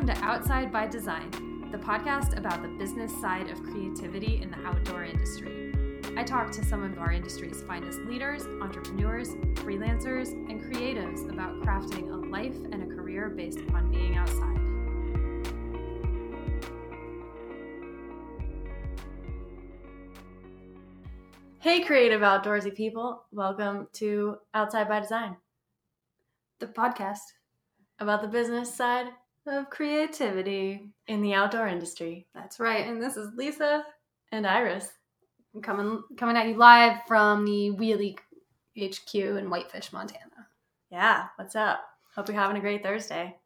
Welcome to Outside by Design, the podcast about the business side of creativity in the outdoor industry. I talk to some of our industry's finest leaders, entrepreneurs, freelancers, and creatives about crafting a life and a career based upon being outside. Hey, creative outdoorsy people. Welcome to Outside by Design, the podcast about the business side of creativity in the outdoor industry. That's right. And this is Lisa and Iris coming coming at you live from the Wheelie HQ in Whitefish, Montana. Yeah, what's up? Hope you're having a great Thursday.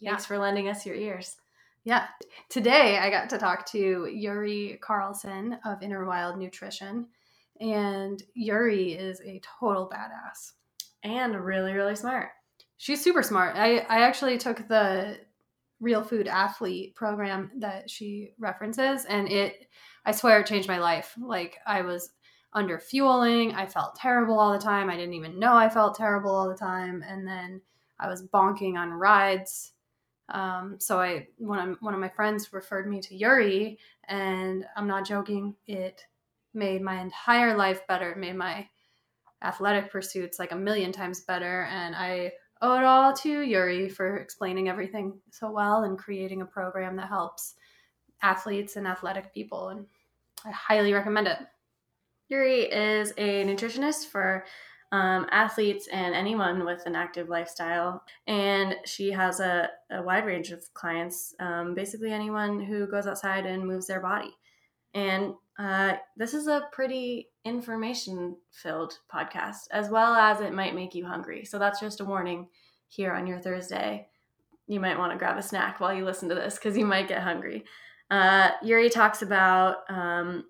Yeah. Thanks for lending us your ears. Yeah. Today I got to talk to Yuri Carlson of Inner Wild Nutrition. And Yuri is a total badass. And really, really smart. She's super smart. I, I actually took the real food athlete program that she references and it I swear it changed my life. Like I was under fueling, I felt terrible all the time. I didn't even know I felt terrible all the time and then I was bonking on rides. Um, so I one of one of my friends referred me to Yuri and I'm not joking, it made my entire life better. It made my athletic pursuits like a million times better and I it all to Yuri for explaining everything so well and creating a program that helps athletes and athletic people. And I highly recommend it. Yuri is a nutritionist for um, athletes and anyone with an active lifestyle. And she has a, a wide range of clients, um, basically, anyone who goes outside and moves their body. And uh, this is a pretty information filled podcast, as well as it might make you hungry. So that's just a warning here on your Thursday. You might want to grab a snack while you listen to this because you might get hungry. Uh, Yuri talks about um,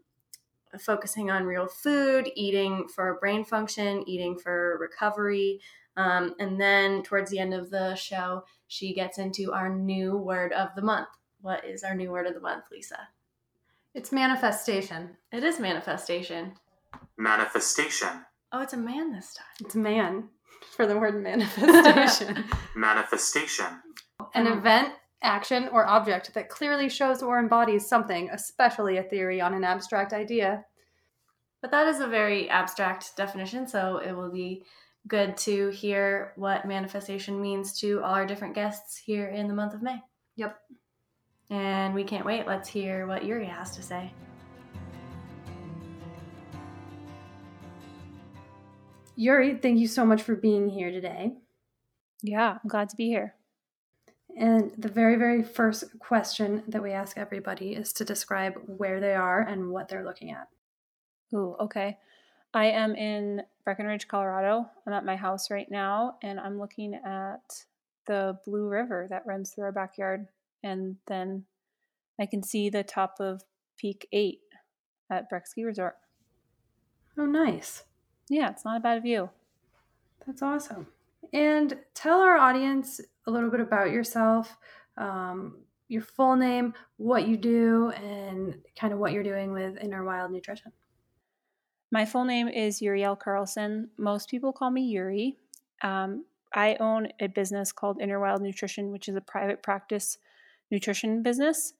focusing on real food, eating for brain function, eating for recovery. Um, and then towards the end of the show, she gets into our new word of the month. What is our new word of the month, Lisa? It's manifestation. It is manifestation. Manifestation. Oh, it's a man this time. It's a man for the word manifestation. manifestation. An um, event, action, or object that clearly shows or embodies something, especially a theory on an abstract idea. But that is a very abstract definition, so it will be good to hear what manifestation means to all our different guests here in the month of May. Yep. And we can't wait. Let's hear what Yuri has to say. Yuri, thank you so much for being here today. Yeah, I'm glad to be here. And the very, very first question that we ask everybody is to describe where they are and what they're looking at. Ooh, okay. I am in Breckenridge, Colorado. I'm at my house right now and I'm looking at the Blue River that runs through our backyard and then I can see the top of Peak 8 at Breck Ski Resort. Oh, nice. Yeah, it's not a bad view. That's awesome. And tell our audience a little bit about yourself, um, your full name, what you do, and kind of what you're doing with Inner Wild Nutrition. My full name is Uriel Carlson. Most people call me Yuri. Um, I own a business called Inner Wild Nutrition, which is a private practice nutrition business.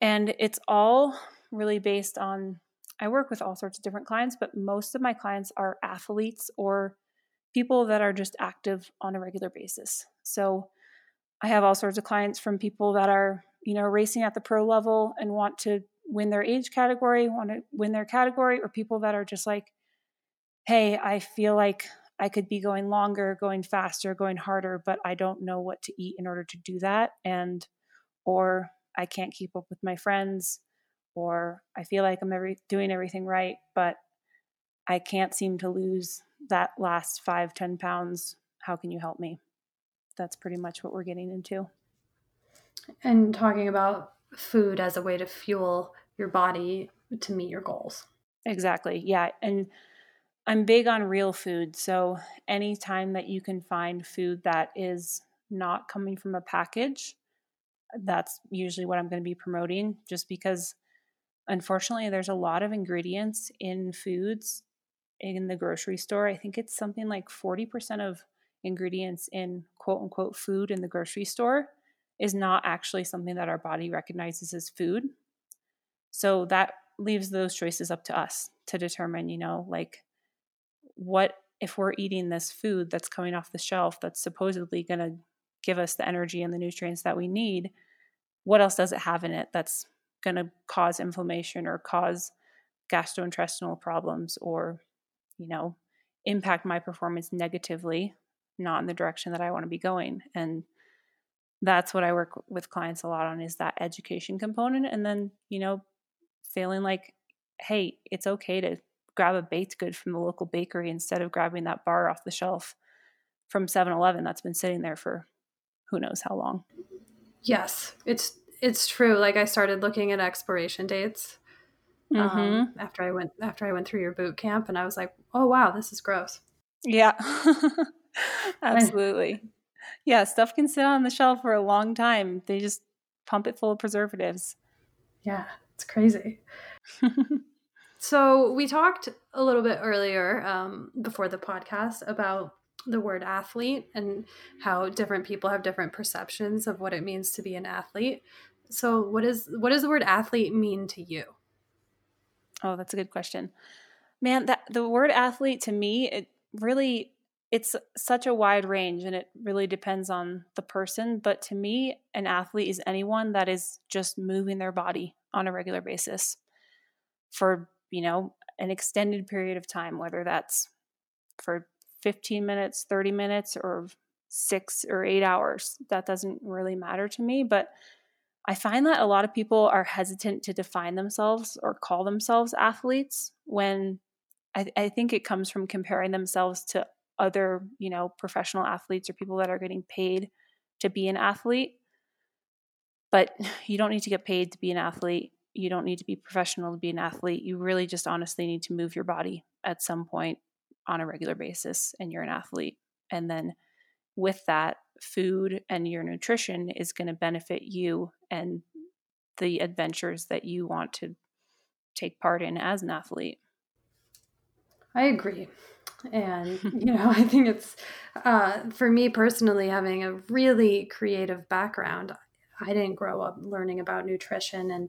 And it's all really based on, I work with all sorts of different clients, but most of my clients are athletes or people that are just active on a regular basis. So I have all sorts of clients from people that are, you know, racing at the pro level and want to win their age category, want to win their category, or people that are just like, hey, I feel like I could be going longer, going faster, going harder, but I don't know what to eat in order to do that. And or I can't keep up with my friends, or I feel like I'm every, doing everything right, but I can't seem to lose that last five, ten pounds. How can you help me? That's pretty much what we're getting into. And talking about food as a way to fuel your body to meet your goals. Exactly. Yeah. And I'm big on real food. So anytime that you can find food that is not coming from a package, that's usually what I'm going to be promoting just because unfortunately there's a lot of ingredients in foods in the grocery store. I think it's something like 40% of ingredients in quote unquote food in the grocery store is not actually something that our body recognizes as food. So that leaves those choices up to us to determine, you know, like what if we're eating this food that's coming off the shelf that's supposedly going to give us the energy and the nutrients that we need, what else does it have in it that's going to cause inflammation or cause gastrointestinal problems or, you know, impact my performance negatively, not in the direction that I want to be going. And that's what I work with clients a lot on is that education component. And then, you know, feeling like, hey, it's okay to grab a baked good from the local bakery instead of grabbing that bar off the shelf from 7-Eleven that's been sitting there for who knows how long. Yes, it's it's true. Like I started looking at expiration dates um, mm-hmm. um, after I went after I went through your boot camp, and I was like, oh wow, this is gross. Yeah, absolutely. yeah, stuff can sit on the shelf for a long time. They just pump it full of preservatives. Yeah, it's crazy. so we talked a little bit earlier um, before the podcast about the word athlete and how different people have different perceptions of what it means to be an athlete. So what is what does the word athlete mean to you? Oh, that's a good question. Man, that the word athlete to me, it really it's such a wide range and it really depends on the person, but to me, an athlete is anyone that is just moving their body on a regular basis for, you know, an extended period of time, whether that's for 15 minutes, 30 minutes, or six or eight hours. That doesn't really matter to me. But I find that a lot of people are hesitant to define themselves or call themselves athletes when I, I think it comes from comparing themselves to other, you know, professional athletes or people that are getting paid to be an athlete. But you don't need to get paid to be an athlete. You don't need to be professional to be an athlete. You really just honestly need to move your body at some point on a regular basis and you're an athlete. And then with that, food and your nutrition is going to benefit you and the adventures that you want to take part in as an athlete. I agree. And, you know, I think it's, uh, for me personally, having a really creative background, I didn't grow up learning about nutrition and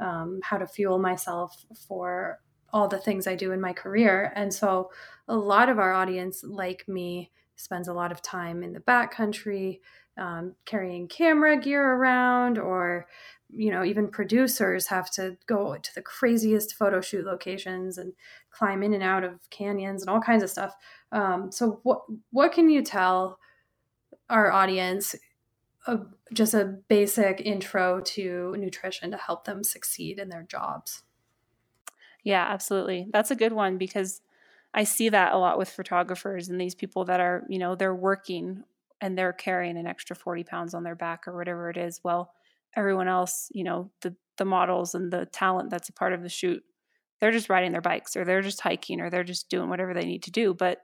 um, how to fuel myself for all the things I do in my career. And so a lot of our audience, like me, spends a lot of time in the backcountry, um, carrying camera gear around, or you know, even producers have to go to the craziest photo shoot locations and climb in and out of canyons and all kinds of stuff. Um, so, what what can you tell our audience? Uh, just a basic intro to nutrition to help them succeed in their jobs. Yeah, absolutely. That's a good one because I see that a lot with photographers and these people that are, you know, they're working and they're carrying an extra 40 pounds on their back or whatever it is. Well, everyone else, you know, the the models and the talent that's a part of the shoot, they're just riding their bikes or they're just hiking or they're just doing whatever they need to do, but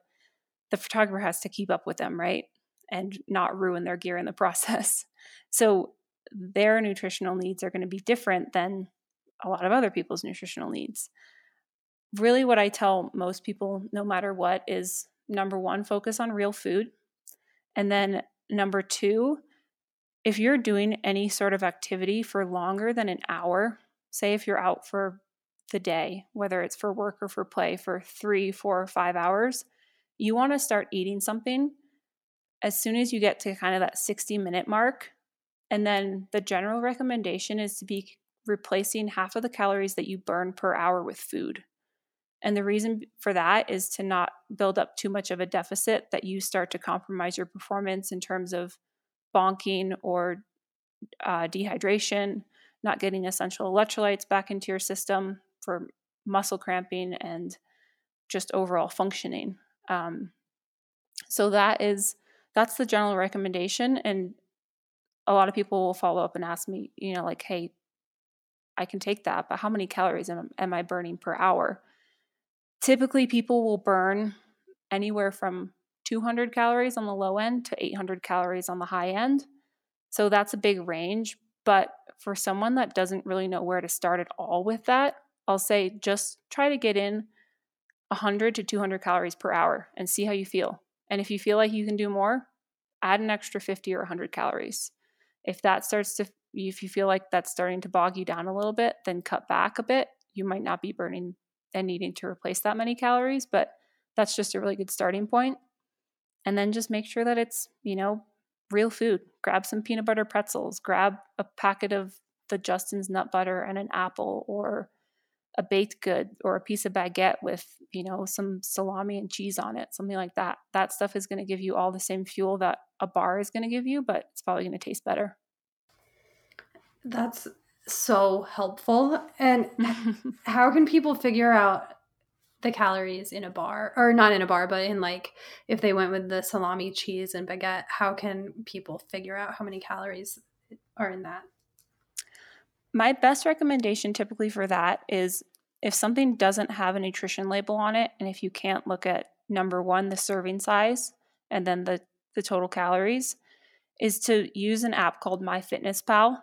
the photographer has to keep up with them, right? And not ruin their gear in the process. So their nutritional needs are going to be different than a lot of other people's nutritional needs really what I tell most people, no matter what, is number one, focus on real food. And then number two, if you're doing any sort of activity for longer than an hour, say if you're out for the day, whether it's for work or for play, for three, four, or five hours, you want to start eating something as soon as you get to kind of that 60 minute mark. And then the general recommendation is to be replacing half of the calories that you burn per hour with food. And the reason for that is to not build up too much of a deficit that you start to compromise your performance in terms of bonking or uh, dehydration, not getting essential electrolytes back into your system for muscle cramping and just overall functioning. Um, so that is that's the general recommendation, and a lot of people will follow up and ask me, you know, like, hey, I can take that, but how many calories am, am I burning per hour? Typically, people will burn anywhere from 200 calories on the low end to 800 calories on the high end. So that's a big range. But for someone that doesn't really know where to start at all with that, I'll say just try to get in 100 to 200 calories per hour and see how you feel. And if you feel like you can do more, add an extra 50 or 100 calories. If that starts to, if you feel like that's starting to bog you down a little bit, then cut back a bit. You might not be burning and needing to replace that many calories, but that's just a really good starting point. And then just make sure that it's, you know, real food. Grab some peanut butter pretzels, grab a packet of the Justin's nut butter and an apple or a baked good or a piece of baguette with, you know, some salami and cheese on it, something like that. That stuff is going to give you all the same fuel that a bar is going to give you, but it's probably going to taste better. That's so helpful. And how can people figure out the calories in a bar? Or not in a bar but in like if they went with the salami cheese and baguette how can people figure out how many calories are in that? My best recommendation typically for that is if something doesn't have a nutrition label on it and if you can't look at number one the serving size and then the the total calories is to use an app called myfitnesspal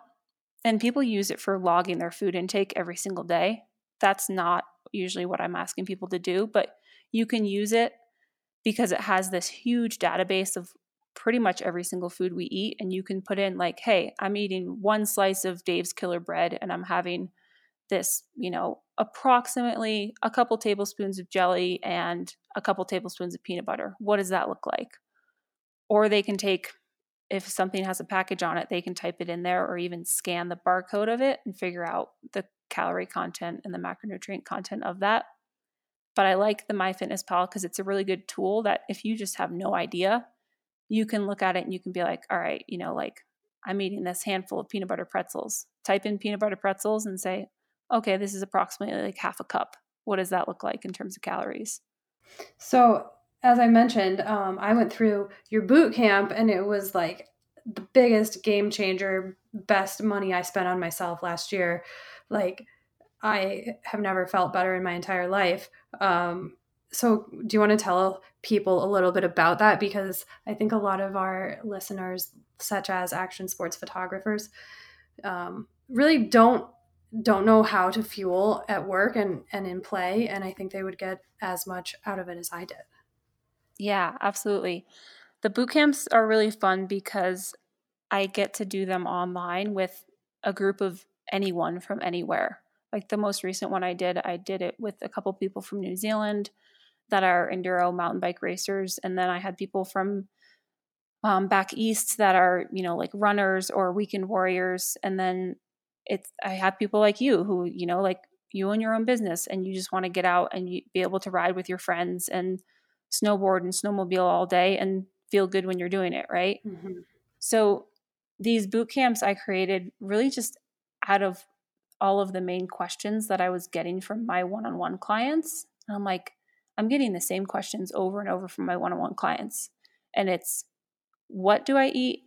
and people use it for logging their food intake every single day that's not usually what I'm asking people to do, but you can use it because it has this huge database of pretty much every single food we eat. And you can put in, like, hey, I'm eating one slice of Dave's Killer Bread and I'm having this, you know, approximately a couple tablespoons of jelly and a couple tablespoons of peanut butter. What does that look like? Or they can take, if something has a package on it, they can type it in there or even scan the barcode of it and figure out the calorie content and the macronutrient content of that. But I like the MyFitnessPal because it's a really good tool that if you just have no idea, you can look at it and you can be like, all right, you know, like I'm eating this handful of peanut butter pretzels. Type in peanut butter pretzels and say, okay, this is approximately like half a cup. What does that look like in terms of calories? So, as I mentioned, um, I went through your boot camp and it was like the biggest game changer, best money I spent on myself last year. Like, I have never felt better in my entire life. Um, so, do you want to tell people a little bit about that? Because I think a lot of our listeners, such as action sports photographers, um, really don't don't know how to fuel at work and and in play, and I think they would get as much out of it as I did. Yeah, absolutely. The boot camps are really fun because I get to do them online with a group of anyone from anywhere. Like the most recent one I did, I did it with a couple people from New Zealand that are enduro mountain bike racers, and then I had people from um, back east that are you know like runners or weekend warriors, and then it's I have people like you who you know like you own your own business and you just want to get out and you, be able to ride with your friends and snowboard and snowmobile all day and feel good when you're doing it, right? Mm-hmm. So these boot camps I created really just out of all of the main questions that I was getting from my one on one clients. And I'm like, I'm getting the same questions over and over from my one on one clients. And it's what do I eat?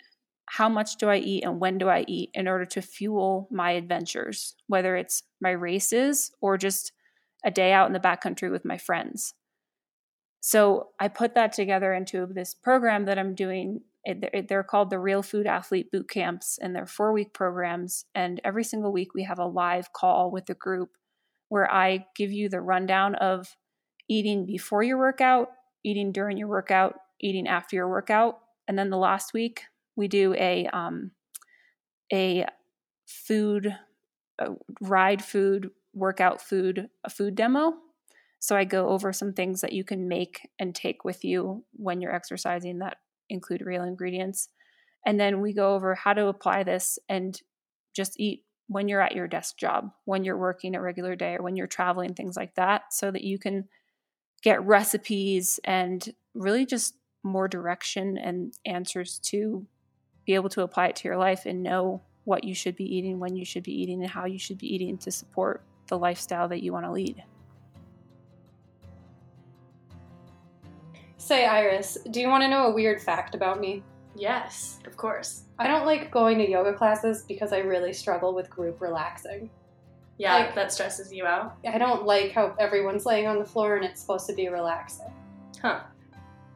How much do I eat? And when do I eat in order to fuel my adventures, whether it's my races or just a day out in the backcountry with my friends? So I put that together into this program that I'm doing they're called the Real Food Athlete Boot Camps, and they're four week programs. And every single week, we have a live call with the group where I give you the rundown of eating before your workout, eating during your workout, eating after your workout, and then the last week we do a um, a food a ride food workout food a food demo. So I go over some things that you can make and take with you when you're exercising that include real ingredients. And then we go over how to apply this and just eat when you're at your desk job, when you're working a regular day, or when you're traveling, things like that, so that you can get recipes and really just more direction and answers to be able to apply it to your life and know what you should be eating, when you should be eating, and how you should be eating to support the lifestyle that you want to lead. Say, Iris, do you want to know a weird fact about me? Yes, of course. I don't like going to yoga classes because I really struggle with group relaxing. Yeah, like, that stresses you out. I don't like how everyone's laying on the floor and it's supposed to be relaxing. Huh.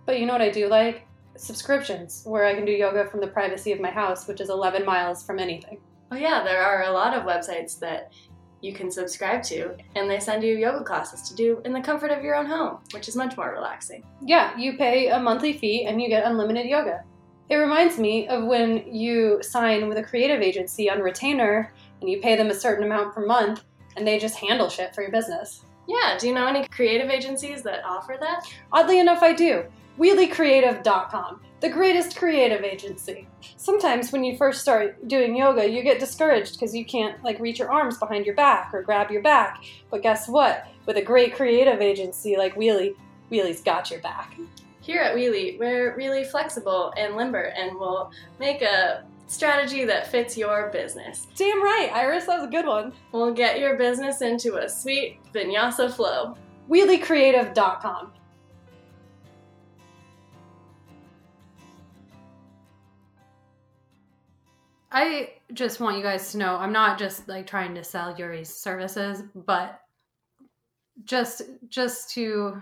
But you know what I do like? Subscriptions, where I can do yoga from the privacy of my house, which is 11 miles from anything. Oh, yeah, there are a lot of websites that you can subscribe to, and they send you yoga classes to do in the comfort of your own home, which is much more relaxing. Yeah, you pay a monthly fee and you get unlimited yoga. It reminds me of when you sign with a creative agency on retainer and you pay them a certain amount per month and they just handle shit for your business. Yeah, do you know any creative agencies that offer that? Oddly enough, I do. WheelieCreative.com, the greatest creative agency. Sometimes when you first start doing yoga, you get discouraged because you can't like reach your arms behind your back or grab your back. But guess what? With a great creative agency like Wheelie, Wheelie's got your back. Here at Wheelie, we're really flexible and limber and we'll make a strategy that fits your business. Damn right, Iris, that was a good one. We'll get your business into a sweet vinyasa flow. WheelieCreative.com. I just want you guys to know I'm not just like trying to sell Yuri's services, but just just to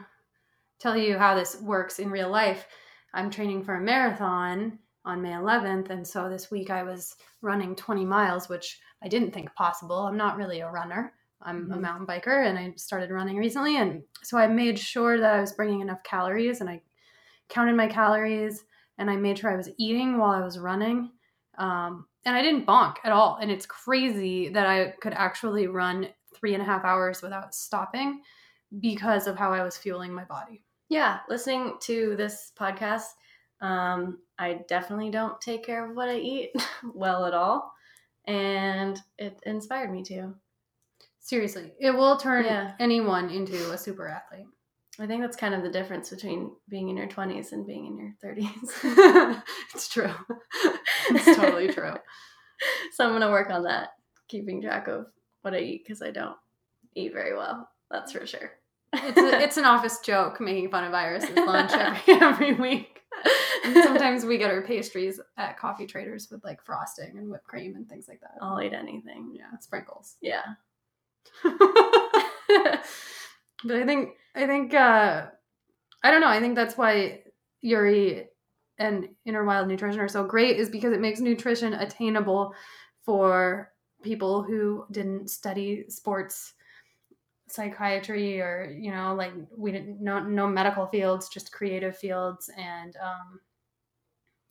tell you how this works in real life. I'm training for a marathon on May 11th, and so this week I was running 20 miles, which I didn't think possible. I'm not really a runner. I'm a Mhm. mountain biker, and I started running recently, and so I made sure that I was bringing enough calories, and I counted my calories, and I made sure I was eating while I was running. Um, and I didn't bonk at all. And it's crazy that I could actually run three and a half hours without stopping because of how I was fueling my body. Yeah, listening to this podcast, um, I definitely don't take care of what I eat well at all. And it inspired me to. Seriously, it will turn Yeah. anyone into a super athlete. I think that's kind of the difference between being in your 20s and being in your 30s. it's true. it's totally true. so I'm going to work on that, keeping track of what I eat because I don't eat very well. That's for sure. It's, a, it's an office joke making fun of Iris's lunch every, every week. And sometimes we get our pastries at coffee traders with like frosting and whipped cream and things like that. I'll eat anything. Yeah, sprinkles. Yeah. but I think I think uh I don't know, I think that's why Yuri and Inner Wild Nutrition are so great is because it makes nutrition attainable for people who didn't study sports psychiatry or you know like we didn't no no medical fields just creative fields. And um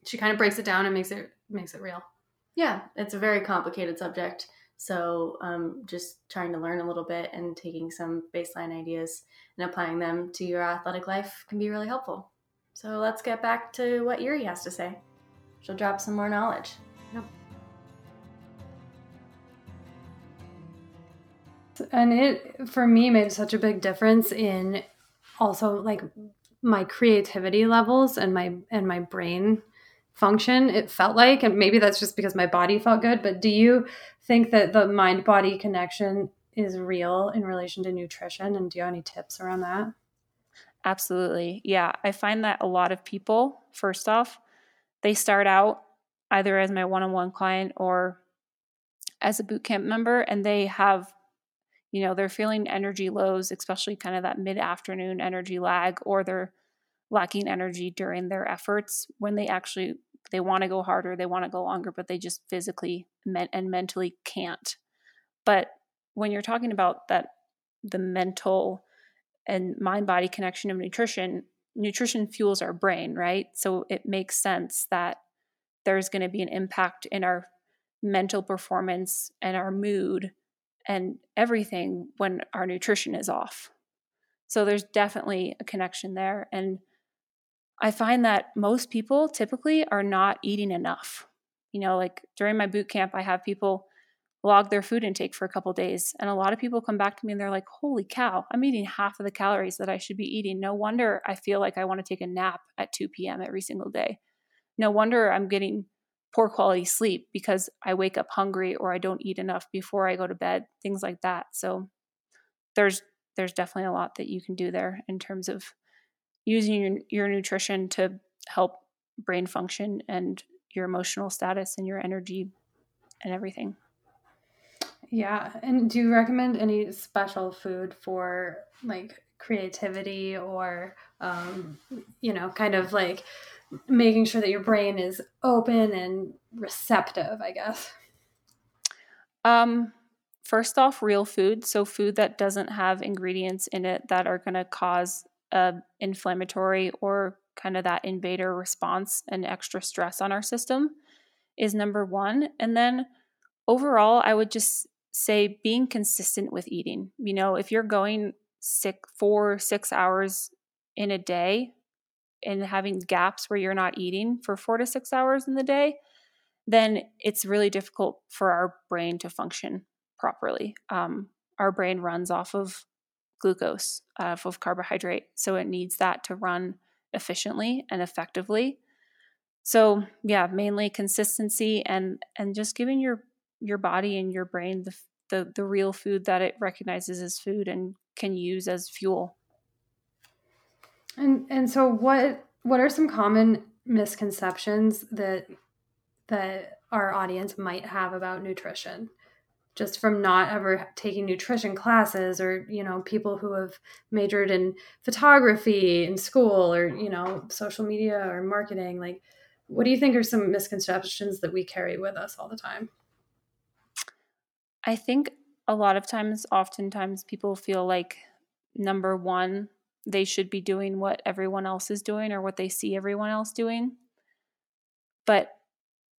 she kind of breaks it down and makes it makes it real. Yeah, it's a very complicated subject. So, um, just trying to learn a little bit and taking some baseline ideas and applying them to your athletic life can be really helpful. So, let's get back to what Yuri has to say. She'll drop some more knowledge. and it for me made such a big difference in also like my creativity levels and my and my brain function it felt like and maybe that's just because my body felt good but do you think that the mind body connection is real in relation to nutrition and do you have any tips around that Absolutely. Yeah. I find that a lot of people, first off, they start out either as my one on one client or as a boot camp member, and they have, you know, they're feeling energy lows, especially kind of that mid afternoon energy lag, or they're lacking energy during their efforts when they actually they want to go harder they want to go longer but they just physically and mentally can't. But when you're talking about that the mental and mind body connection of nutrition nutrition fuels our brain right? So it makes sense that there's going to be an impact in our mental performance and our mood and everything when our nutrition is off. So there's definitely a connection there and I find that most people typically are not eating enough. You know, like during my boot camp, I have people log their food intake for a couple days, and a lot of people come back to me and they're like, "Holy cow, I'm eating half of the calories that I should be eating. No wonder I feel like I want to take a nap at 2 p.m. every single day. No wonder I'm getting poor quality sleep because I wake up hungry or I don't eat enough before I go to bed, things like that." So there's there's definitely a lot that you can do there in terms of using your, your nutrition to help brain function and your emotional status and your energy and everything. yeah and do you recommend any special food for like creativity or um you know kind of like making sure that your brain is open and receptive i guess Um, first off, real food. So food that doesn't have ingredients in it that are going to cause a inflammatory or kind of that invader response and extra stress on our system is number one. And then overall, I would just say being consistent with eating. You know, if you're going sick four, six hours in a day and having gaps where you're not eating for four to six hours in the day, then it's really difficult for our brain to function properly. Um, our brain runs off of glucose, uh, of carbohydrate, so it needs that to run efficiently and effectively. So yeah, mainly consistency and and just giving your your body and your brain the the, the real food that it recognizes as food and can use as fuel. And and so what what are some common misconceptions that that our audience might have about nutrition? Just from not ever taking nutrition classes or, you know, people who have majored in photography in school or, you know, social media or marketing, like what do you think are some misconceptions that we carry with us all the time? I think a lot of times, oftentimes, people feel like number one, they should be doing what everyone else is doing or what they see everyone else doing. But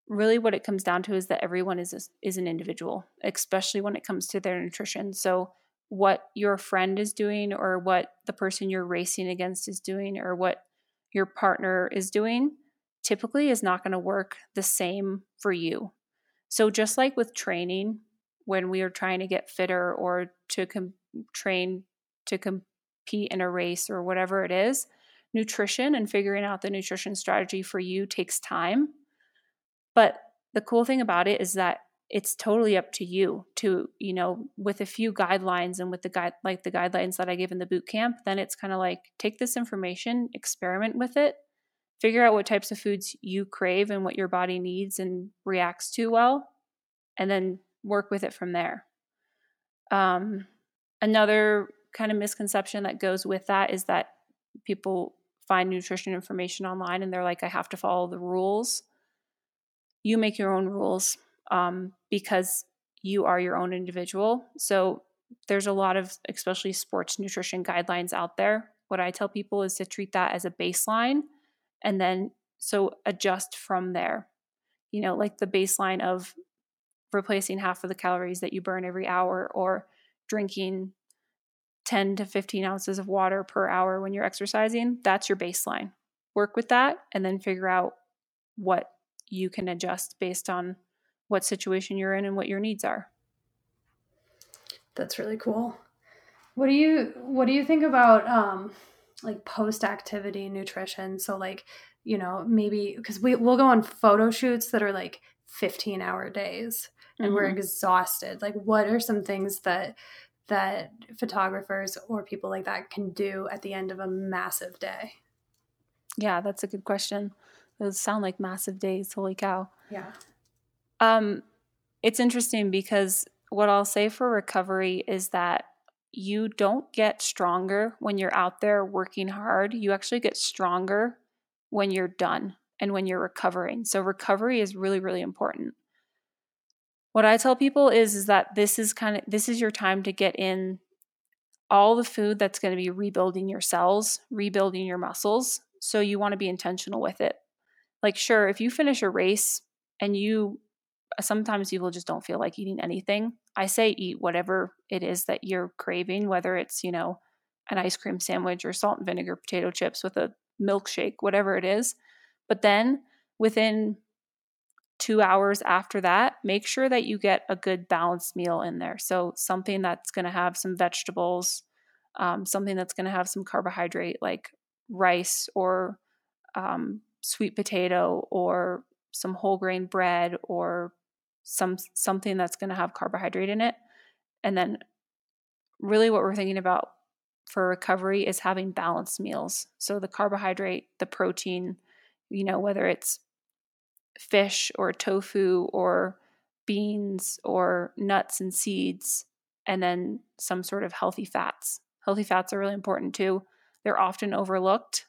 really, what it comes down to is that everyone is a, is an individual, especially when it comes to their nutrition. So, what your friend is doing, or what the person you're racing against is doing, or what your partner is doing, typically is not going to work the same for you. So, just like with training, when we are trying to get fitter or to com- train to compete in a race or whatever it is, nutrition and figuring out the nutrition strategy for you takes time. But the cool thing about it is that it's totally up to you to, you know, with a few guidelines and with the guide like the guidelines that I give in the boot camp, then it's kind of like take this information, experiment with it, figure out what types of foods you crave and what your body needs and reacts to well, and then work with it from there. Um, another kind of misconception that goes with that is that people find nutrition information online and they're like, I have to follow the rules. You make your own rules um, because you are your own individual. So there's a lot of, especially sports nutrition guidelines out there. What I tell people is to treat that as a baseline and then so adjust from there. You know, like the baseline of replacing half of the calories that you burn every hour or drinking 10 to 15 ounces of water per hour when you're exercising, that's your baseline. Work with that and then figure out what you can adjust based on what situation you're in and what your needs are. That's really cool. What do you what do you think about um like post activity nutrition? So like, you know, maybe because we we'll go on photo shoots that are like 15 hour days and mm-hmm. we're exhausted like what are some things that that photographers or people like that can do at the end of a massive day yeah that's a good question those sound like massive days holy cow. Yeah. Um it's interesting because what i'll say for recovery is that you don't get stronger when you're out there working hard. You actually get stronger when you're done and when you're recovering. So recovery is really really important. What I tell people is is that this is kind of this is your time to get in all the food that's going to be rebuilding your cells, rebuilding your muscles. So you want to be intentional with it. Like sure, if you finish a race and you sometimes people just don't feel like eating anything. I say eat whatever it is that you're craving, whether it's, you know, an ice cream sandwich or salt and vinegar potato chips with a milkshake, whatever it is. But then within two hours after that, make sure that you get a good balanced meal in there. So, something that's going to have some vegetables, um, something that's going to have some carbohydrate like rice or um, sweet potato or some whole grain bread or some something that's going to have carbohydrate in it. And then, really, what we're thinking about for recovery is having balanced meals. So, the carbohydrate, the protein, you know, whether it's fish or tofu or beans or nuts and seeds, and then some sort of healthy fats. Healthy fats are really important too. They're often overlooked,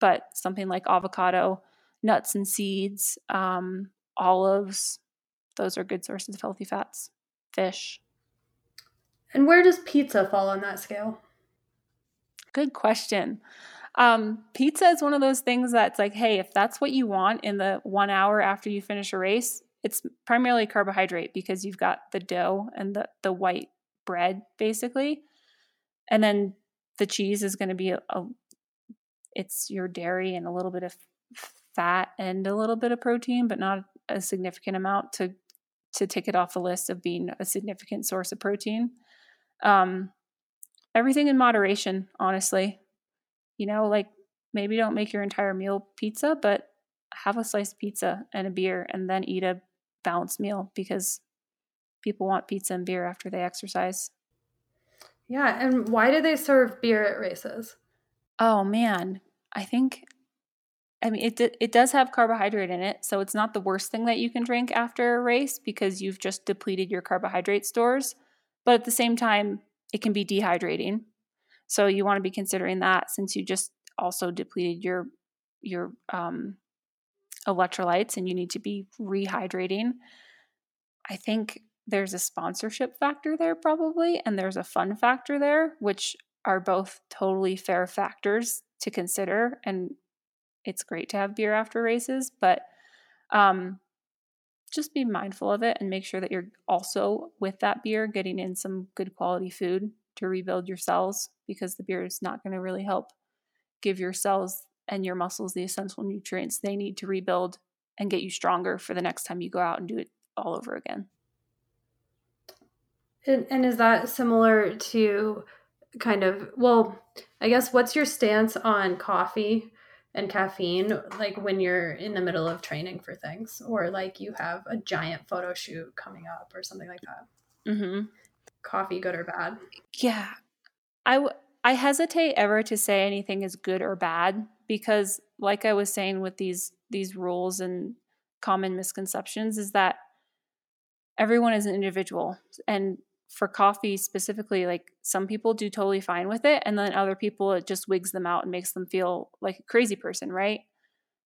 but something like avocado, nuts and seeds, um, olives, those are good sources of healthy fats. Fish. And where does pizza fall on that scale? Good question. Um, pizza is one of those things that's like, hey, if that's what you want in the one hour after you finish a race, it's primarily carbohydrate because you've got the dough and the, the white bread basically. And then the cheese is going to be a, a, it's your dairy and a little bit of fat and a little bit of protein, but not a significant amount to to tick it off the list of being a significant source of protein. Um, everything in moderation, honestly. You know, like maybe don't make your entire meal pizza, but have a sliced pizza and a beer and then eat a balanced meal because people want pizza and beer after they exercise. Yeah, and why do they serve beer at races? Oh man, I think I mean it it does have carbohydrate in it, so it's not the worst thing that you can drink after a race because you've just depleted your carbohydrate stores, but at the same time it can be dehydrating. So you want to be considering that since you just also depleted your your um, electrolytes and you need to be rehydrating. I think there's a sponsorship factor there probably and there's a fun factor there which are both totally fair factors to consider and it's great to have beer after races but um, just be mindful of it and make sure that you're also with that beer getting in some good quality food to rebuild your cells because the beer is not going to really help give your cells and your muscles the essential nutrients they need to rebuild and get you stronger for the next time you go out and do it all over again. And, and is that similar to kind of, well, I guess what's your stance on coffee and caffeine, like when you're in the middle of training for things, or like you have a giant photo shoot coming up or something like that? Mm-hmm. Coffee, good or bad? Yeah. I, w- I hesitate ever to say anything is good or bad because like I was saying with these these rules and common misconceptions is that everyone is an individual and for coffee specifically like some people do totally fine with it and then other people it just wigs them out and makes them feel like a crazy person right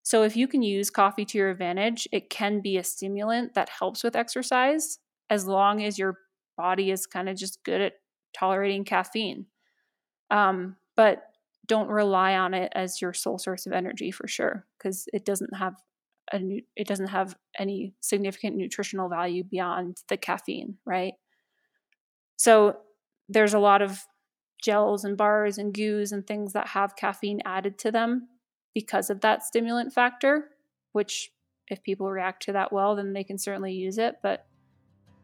so if you can use coffee to your advantage it can be a stimulant that helps with exercise as long as your body is kind of just good at tolerating caffeine um, but don't rely on it as your sole source of energy for sure because it doesn't have a it doesn't have any significant nutritional value beyond the caffeine, right? So there's a lot of gels and bars and goos and things that have caffeine added to them because of that stimulant factor, which if people react to that well, then they can certainly use it. But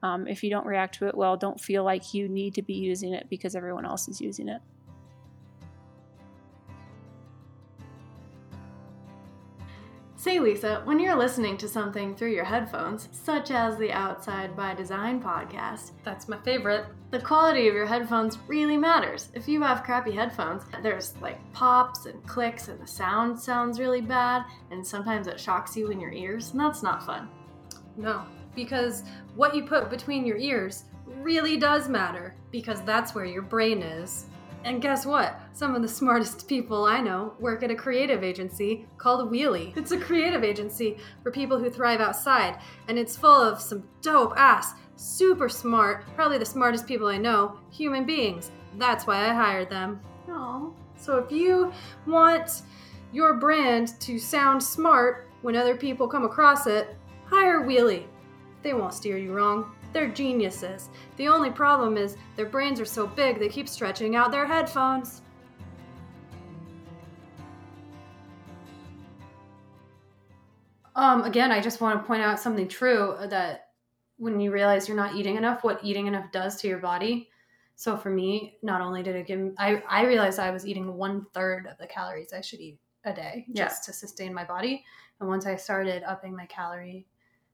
um, if you don't react to it well, don't feel like you need to be using it because everyone else is using it. Say, Lisa, when you're listening to something through your headphones, such as the Outside by Design podcast, that's my favorite. The quality of your headphones really matters. If you have crappy headphones, there's like pops and clicks, and the sound sounds really bad, and sometimes it shocks you in your ears, and that's not fun. No, because what you put between your ears really does matter, because that's where your brain is. And guess what? Some of the smartest people I know work at a creative agency called Wheelie. It's a creative agency for people who thrive outside, and it's full of some dope ass, super smart, probably the smartest people I know, human beings. That's why I hired them. Oh. So if you want your brand to sound smart when other people come across it, hire Wheelie. They won't steer you wrong. They're geniuses. The only problem is their brains are so big they keep stretching out their headphones. Um, again, I just want to point out something true that when you realize you're not eating enough, what eating enough does to your body. So for me, not only did it give me, I, I realized I was eating one third of the calories I should eat a day just yeah. to sustain my body. And once I started upping my calorie,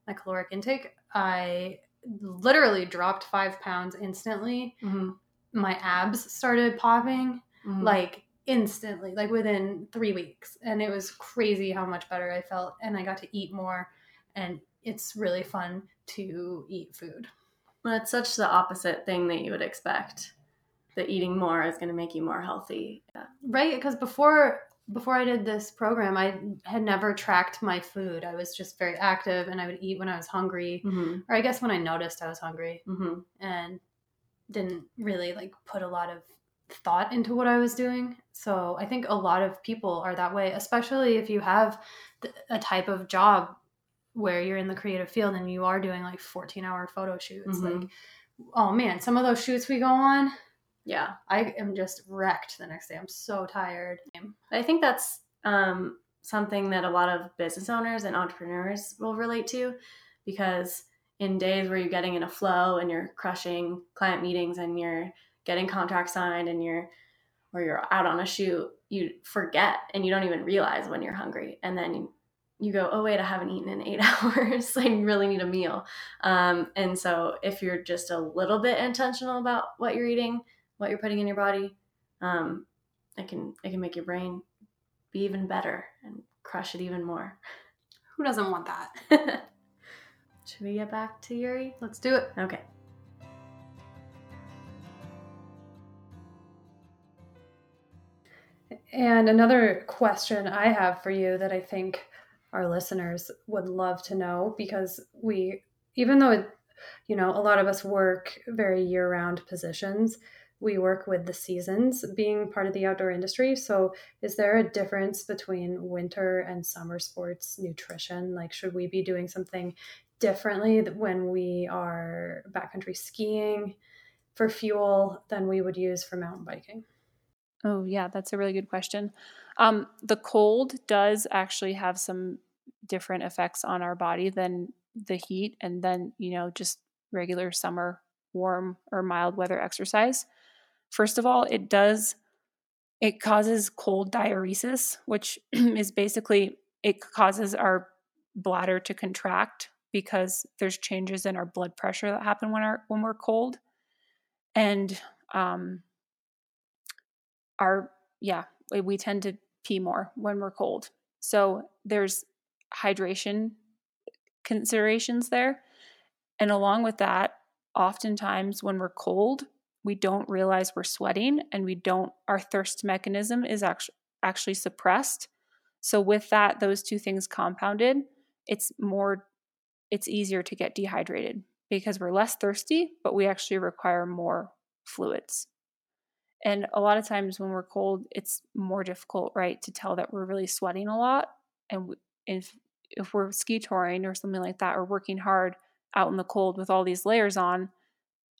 my caloric intake, I literally dropped five pounds instantly. Mm-hmm. My abs started popping mm-hmm. like instantly, like within three weeks. And it was crazy how much better I felt. And I got to eat more. And it's really fun to eat food. Well, it's such the opposite thing that you would expect. That eating more is going to make you more healthy. Yeah. Right? Because before before I did this program, I had never tracked my food. I was just very active and I would eat when I was hungry, mm-hmm. or I guess when I noticed I was hungry, mm-hmm. and didn't really like put a lot of thought into what I was doing. So I think a lot of people are that way, especially if you have a type of job where you're in the creative field and you are doing like 14 hour photo shoots. Mhm. Like, oh man, some of those shoots we go on, Yeah. I am just wrecked the next day. I'm so tired. I think that's um, something that a lot of business owners and entrepreneurs will relate to because in days where you're getting in a flow and you're crushing client meetings and you're getting contracts signed and you're or you're out on a shoot, you forget and you don't even realize when you're hungry. And then you, go, oh, wait, I haven't eaten in eight hours. I really need a meal. Um, and so if you're just a little bit intentional about what you're eating, what you're putting in your body, um, it can it can make your brain be even better and crush it even more. Who doesn't want that? Should we get back to Uri? Let's do it. Okay. And another question I have for you that I think our listeners would love to know because we, even though, it, you know, a lot of us work very year round positions, we work with the seasons being part of the outdoor industry. So, is there a difference between winter and summer sports nutrition? Like, should we be doing something differently when we are backcountry skiing for fuel than we would use for mountain biking? Oh, yeah, that's a really good question. Um, the cold does actually have some different effects on our body than the heat and then, you know, just regular summer warm or mild weather exercise. First of all, it does it causes cold diuresis, which is basically it causes our bladder to contract because there's changes in our blood pressure that happen when our when we're cold. And um our yeah, we tend to pee more when we're cold. So there's hydration considerations there. And along with that, oftentimes when we're cold, we don't realize we're sweating and we don't our thirst mechanism is actually actually suppressed. So with that those two things compounded, it's more it's easier to get dehydrated because we're less thirsty, but we actually require more fluids. And a lot of times when we're cold, it's more difficult, right, to tell that we're really sweating a lot. And if if we're ski touring or something like that, or working hard out in the cold with all these layers on,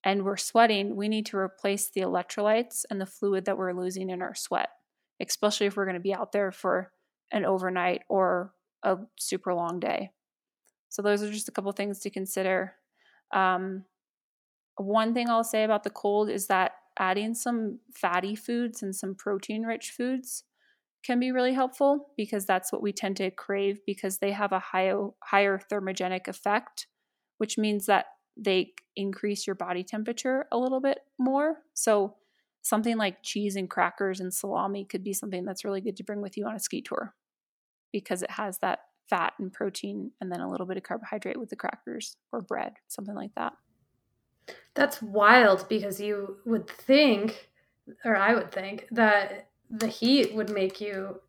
and we're sweating, we need to replace the electrolytes and the fluid that we're losing in our sweat, especially if we're going to be out there for an overnight or a super long day. So those are just a couple things to consider. Um, one thing I'll say about the cold is that adding some fatty foods and some protein rich foods can be really helpful because that's what we tend to crave because they have a higher, higher thermogenic effect, which means that they increase your body temperature a little bit more. So, something like cheese and crackers and salami could be something that's really good to bring with you on a ski tour because it has that fat and protein and then a little bit of carbohydrate with the crackers or bread, something like that. That's wild because you would think, or I would think, that the heat would make you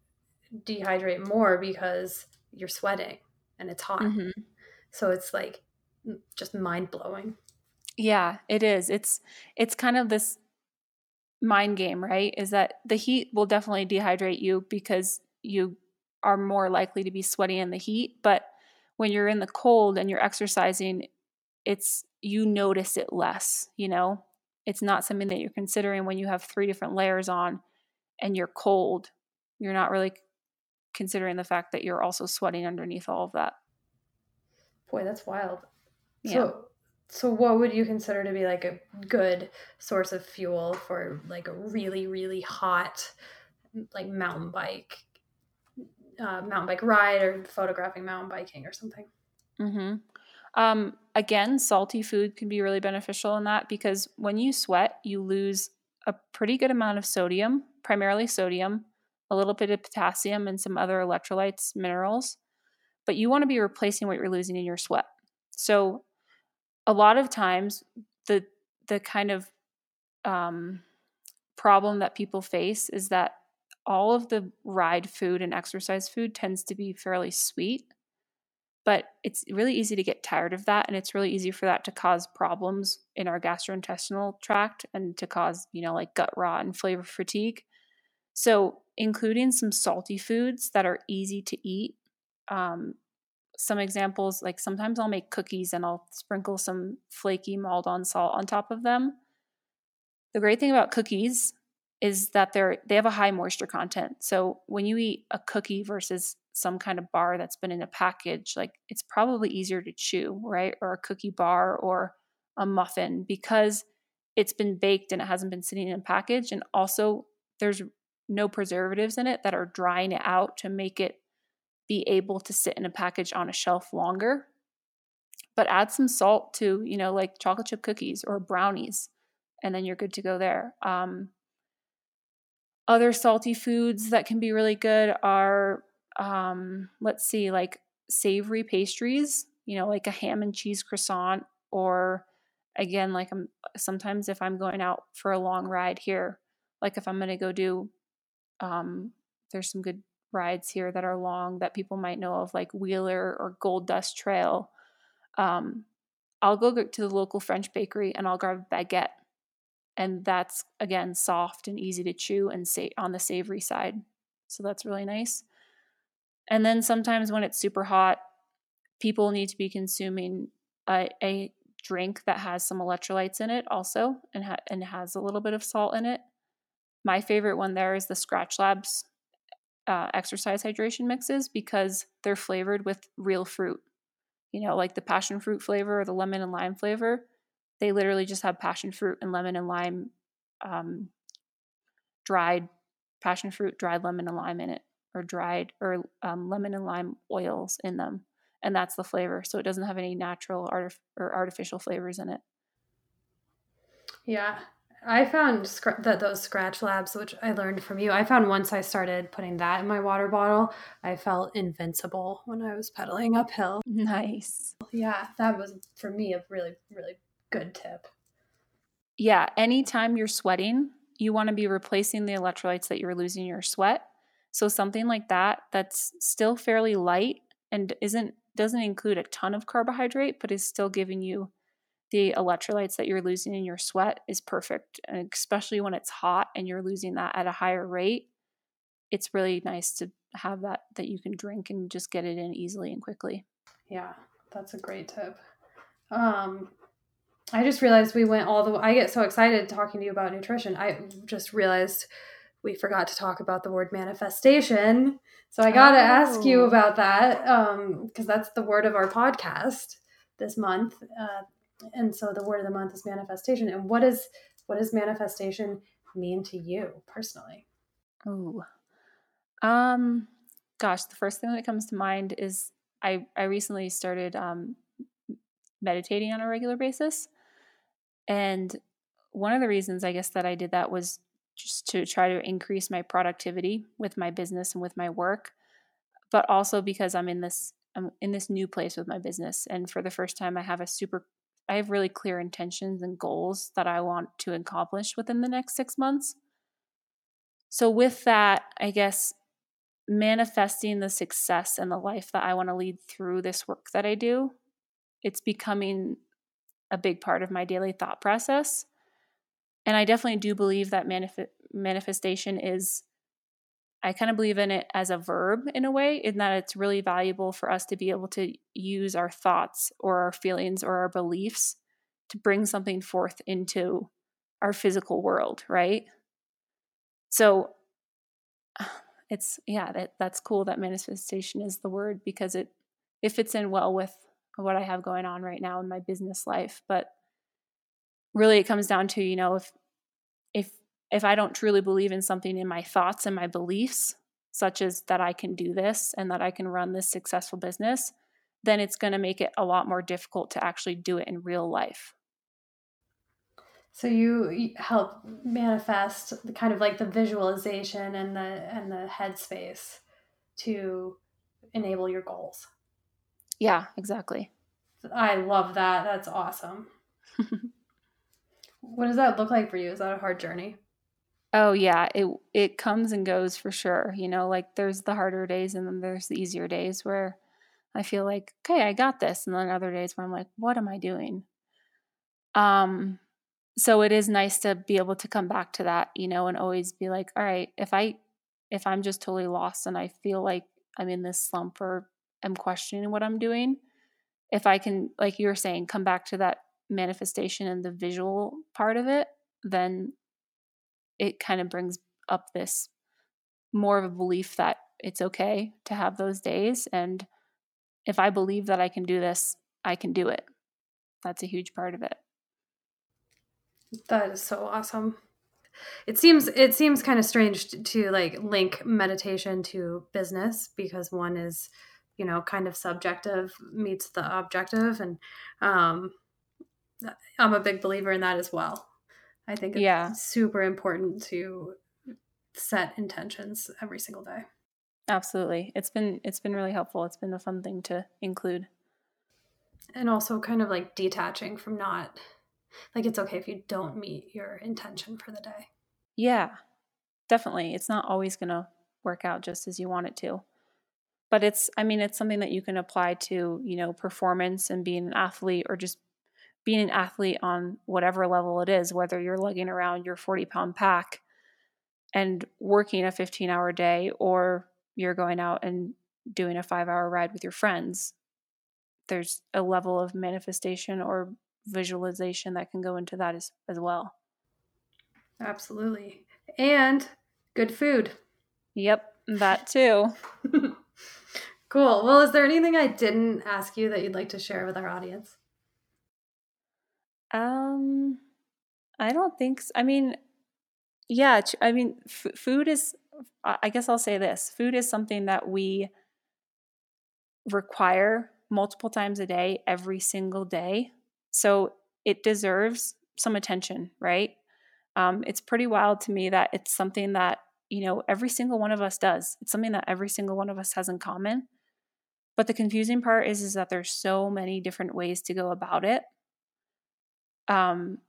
dehydrate more because you're sweating and it's hot. Mm-hmm. So it's like just mind blowing. Yeah, it is. It's it's kind of this mind game, right? Is that the heat will definitely dehydrate you because you are more likely to be sweaty in the heat, but when you're in the cold and you're exercising, it's you notice it less, you know? It's not something that you're considering when you have three different layers on and you're cold. You're not really considering the fact that you're also sweating underneath all of that. Boy, that's wild. Yeah. So so what would you consider to be like a good source of fuel for like a really really hot like mountain bike uh, mountain bike ride or photographing mountain biking or something Mm-hmm. Um, again, salty food can be really beneficial in that because when you sweat, you lose a pretty good amount of sodium, primarily sodium, a little bit of potassium, and some other electrolytes, minerals. But you want to be replacing what you're losing in your sweat. So, a lot of times, the the kind of um, problem that people face is that all of the ride food and exercise food tends to be fairly sweet but it's really easy to get tired of that and it's really easy for that to cause problems in our gastrointestinal tract and to cause you know like gut rot and flavor fatigue. So including some salty foods that are easy to eat um, some examples like sometimes i'll make cookies and i'll sprinkle some flaky maldon salt on top of them the great thing about cookies is that they're they have a high moisture content so when you eat a cookie versus some kind of bar that's been in a package, like it's probably easier to chew, right? Or a cookie bar or a muffin because it's been baked and it hasn't been sitting in a package. And also, there's no preservatives in it that are drying it out to make it be able to sit in a package on a shelf longer. But add some salt to, you know, like chocolate chip cookies or brownies, and then you're good to go there. Um, other salty foods that can be really good are um, let's see, like savory pastries, you know, like a ham and cheese croissant, or again, like I'm sometimes if I'm going out for a long ride here, like if I'm going to go do, um, there's some good rides here that are long that people might know of, like Wheeler or Gold Dust Trail. Um, I'll go to the local French bakery and I'll grab a baguette. And that's again soft and easy to chew and say on the savory side. So that's really nice. And then sometimes when it's super hot, people need to be consuming a, a drink that has some electrolytes in it also and, ha- and has a little bit of salt in it. My favorite one there is the Skratch Labs uh, exercise hydration mixes because they're flavored with real fruit. You know, like the passion fruit flavor or the lemon and lime flavor. They literally just have passion fruit and lemon and lime, um, dried passion fruit, dried lemon and lime in it or dried or um, lemon and lime oils in them and that's the flavor so it doesn't have any natural art or artificial flavors in it yeah i found that those Skratch Labs which i learned from you. I found once i started putting that in my water bottle i felt invincible when i was pedaling uphill. Nice. Yeah that was for me a really really good tip. Yeah anytime you're sweating you want to be replacing the electrolytes that you're losing in your sweat. So something like that that's still fairly light and isn't doesn't include a ton of carbohydrate but is still giving you the electrolytes that you're losing in your sweat is perfect and especially when it's hot and you're losing that at a higher rate it's really nice to have that that you can drink and just get it in easily and quickly yeah that's a great tip um i just realized we went all the i get so excited talking to you about nutrition i just realized we forgot to talk about the word manifestation. So I got to oh. ask you oh. about that because um, that's the word of our podcast this month. Uh, and so the word of the month is manifestation. And what is what does manifestation mean to you personally? Oh, um, gosh, the first thing that comes to mind is I I recently started um, meditating on a regular basis, and one of the reasons I guess that I did that was just to try to increase my productivity with my business and with my work but also because i'm in this i'm in this new place with my business and for the first time i have a super i have really clear intentions and goals that i want to accomplish within the next six months. So with that i guess manifesting the success and the life that i want to lead through this work that i do it's becoming a big part of my daily thought process. And I definitely do believe that manif- manifestation is, I kind of believe in it as a verb in a way, in that it's really valuable for us to be able to use our thoughts or our feelings or our beliefs to bring something forth into our physical world, right? So it's yeah, that that's cool that manifestation is the word because it it fits in well with what I have going on right now in my business life, but really it comes down to you know if if i don't truly believe in something in my thoughts and my beliefs such as that i can do this and that i can run this successful business then it's going to make it a lot more difficult to actually do it in real life. So you help manifest the kind of like the visualization and the and the headspace to enable your goals. Yeah exactly. I love that. That's awesome. What does that look like for you? Is that a hard journey? Oh yeah, it it comes and goes for sure. You know, like there's the harder days and then there's the easier days where I feel like, okay, I got this. And then other days where I'm like, what am I doing? Um, so it is nice to be able to come back to that, you know, and always be like, all right, if I if I'm just totally lost and I feel like I'm in this slump or I'm questioning what I'm doing, if I can, like you were saying, come back to that manifestation and the visual part of it, then it kind of brings up this more of a belief that it's okay to have those days. And if I believe that I can do this, I can do it. That's a huge part of it. That is so awesome. It seems it seems kind of strange to, to like link meditation to business because one is, you know, kind of subjective meets the objective and um I'm a big believer in that as well. I think it's Yeah. super important to set intentions every single day. Absolutely. It's been it's been really helpful. It's been a fun thing to include. And also kind of like detaching from not like it's okay if you don't meet your intention for the day. Yeah. Definitely. It's not always going to work out just as you want it to. But it's I mean it's something that you can apply to, you know, performance and being an athlete or just being an athlete on whatever level it is, whether you're lugging around your 40 pound pack and working a 15 hour day or you're going out and doing a five hour ride with your friends. There's a level of manifestation or visualization that can go into that as, as well. Absolutely. And good food. Yep, that too. cool. Well, is there anything I didn't ask you that you'd like to share with our audience? Um, I don't think so. I mean, yeah, I mean, f- food is, I guess I'll say this food is something that we require multiple times a day, every single day. So it deserves some attention, right? Um, it's pretty wild to me that it's something that, you know, every single one of us does. It's something that every single one of us has in common. But the confusing part is, is that there's so many different ways to go about it. Um,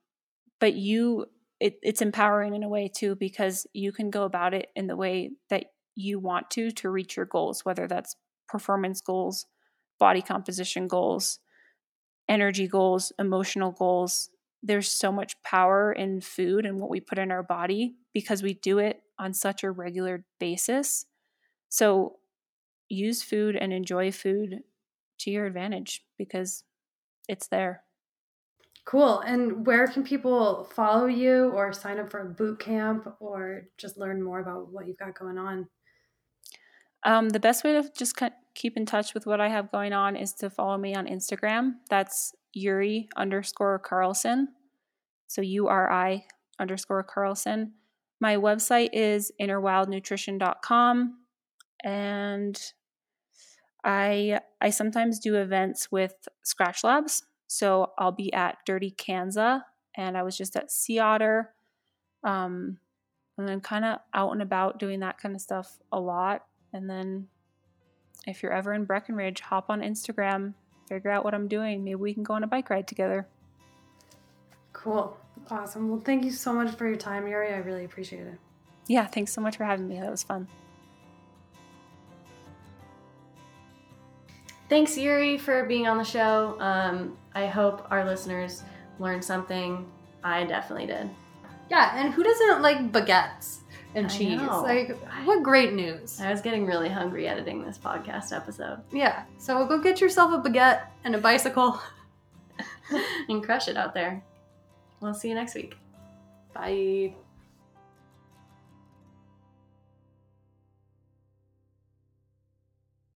but you it, it's empowering in a way too because you can go about it in the way that you want to to reach your goals whether that's performance goals body composition goals energy goals emotional goals. There's so much power in food and what we put in our body because we do it on such a regular basis. So use food and enjoy food to your advantage because it's there Cool. And where can people follow you or sign up for a boot camp or just learn more about what you've got going on? Um, the best way to just keep in touch with what I have going on is to follow me on Instagram. That's Uri underscore Carlson. So U R I underscore Carlson. My website is innerwildnutrition.com. And I I sometimes do events with Skratch Labs. So I'll be at Dirty Kanza and I was just at Sea Otter. Um, and then kind of out and about doing that kind of stuff a lot. And then if you're ever in Breckenridge, hop on Instagram, figure out what I'm doing. Maybe we can go on a bike ride together. Cool. Awesome. Well, thank you so much for your time, Uri. I really appreciate it. Yeah, thanks so much for having me. That was fun. Thanks, Uri, for being on the show. Um, I hope our listeners learned something. I definitely did. Yeah, and who doesn't like baguettes and I cheese? know. Like, what great news. I was getting really hungry editing this podcast episode Yeah, so go get yourself a baguette and a bicycle. and crush it out there. We'll see you next week. Bye.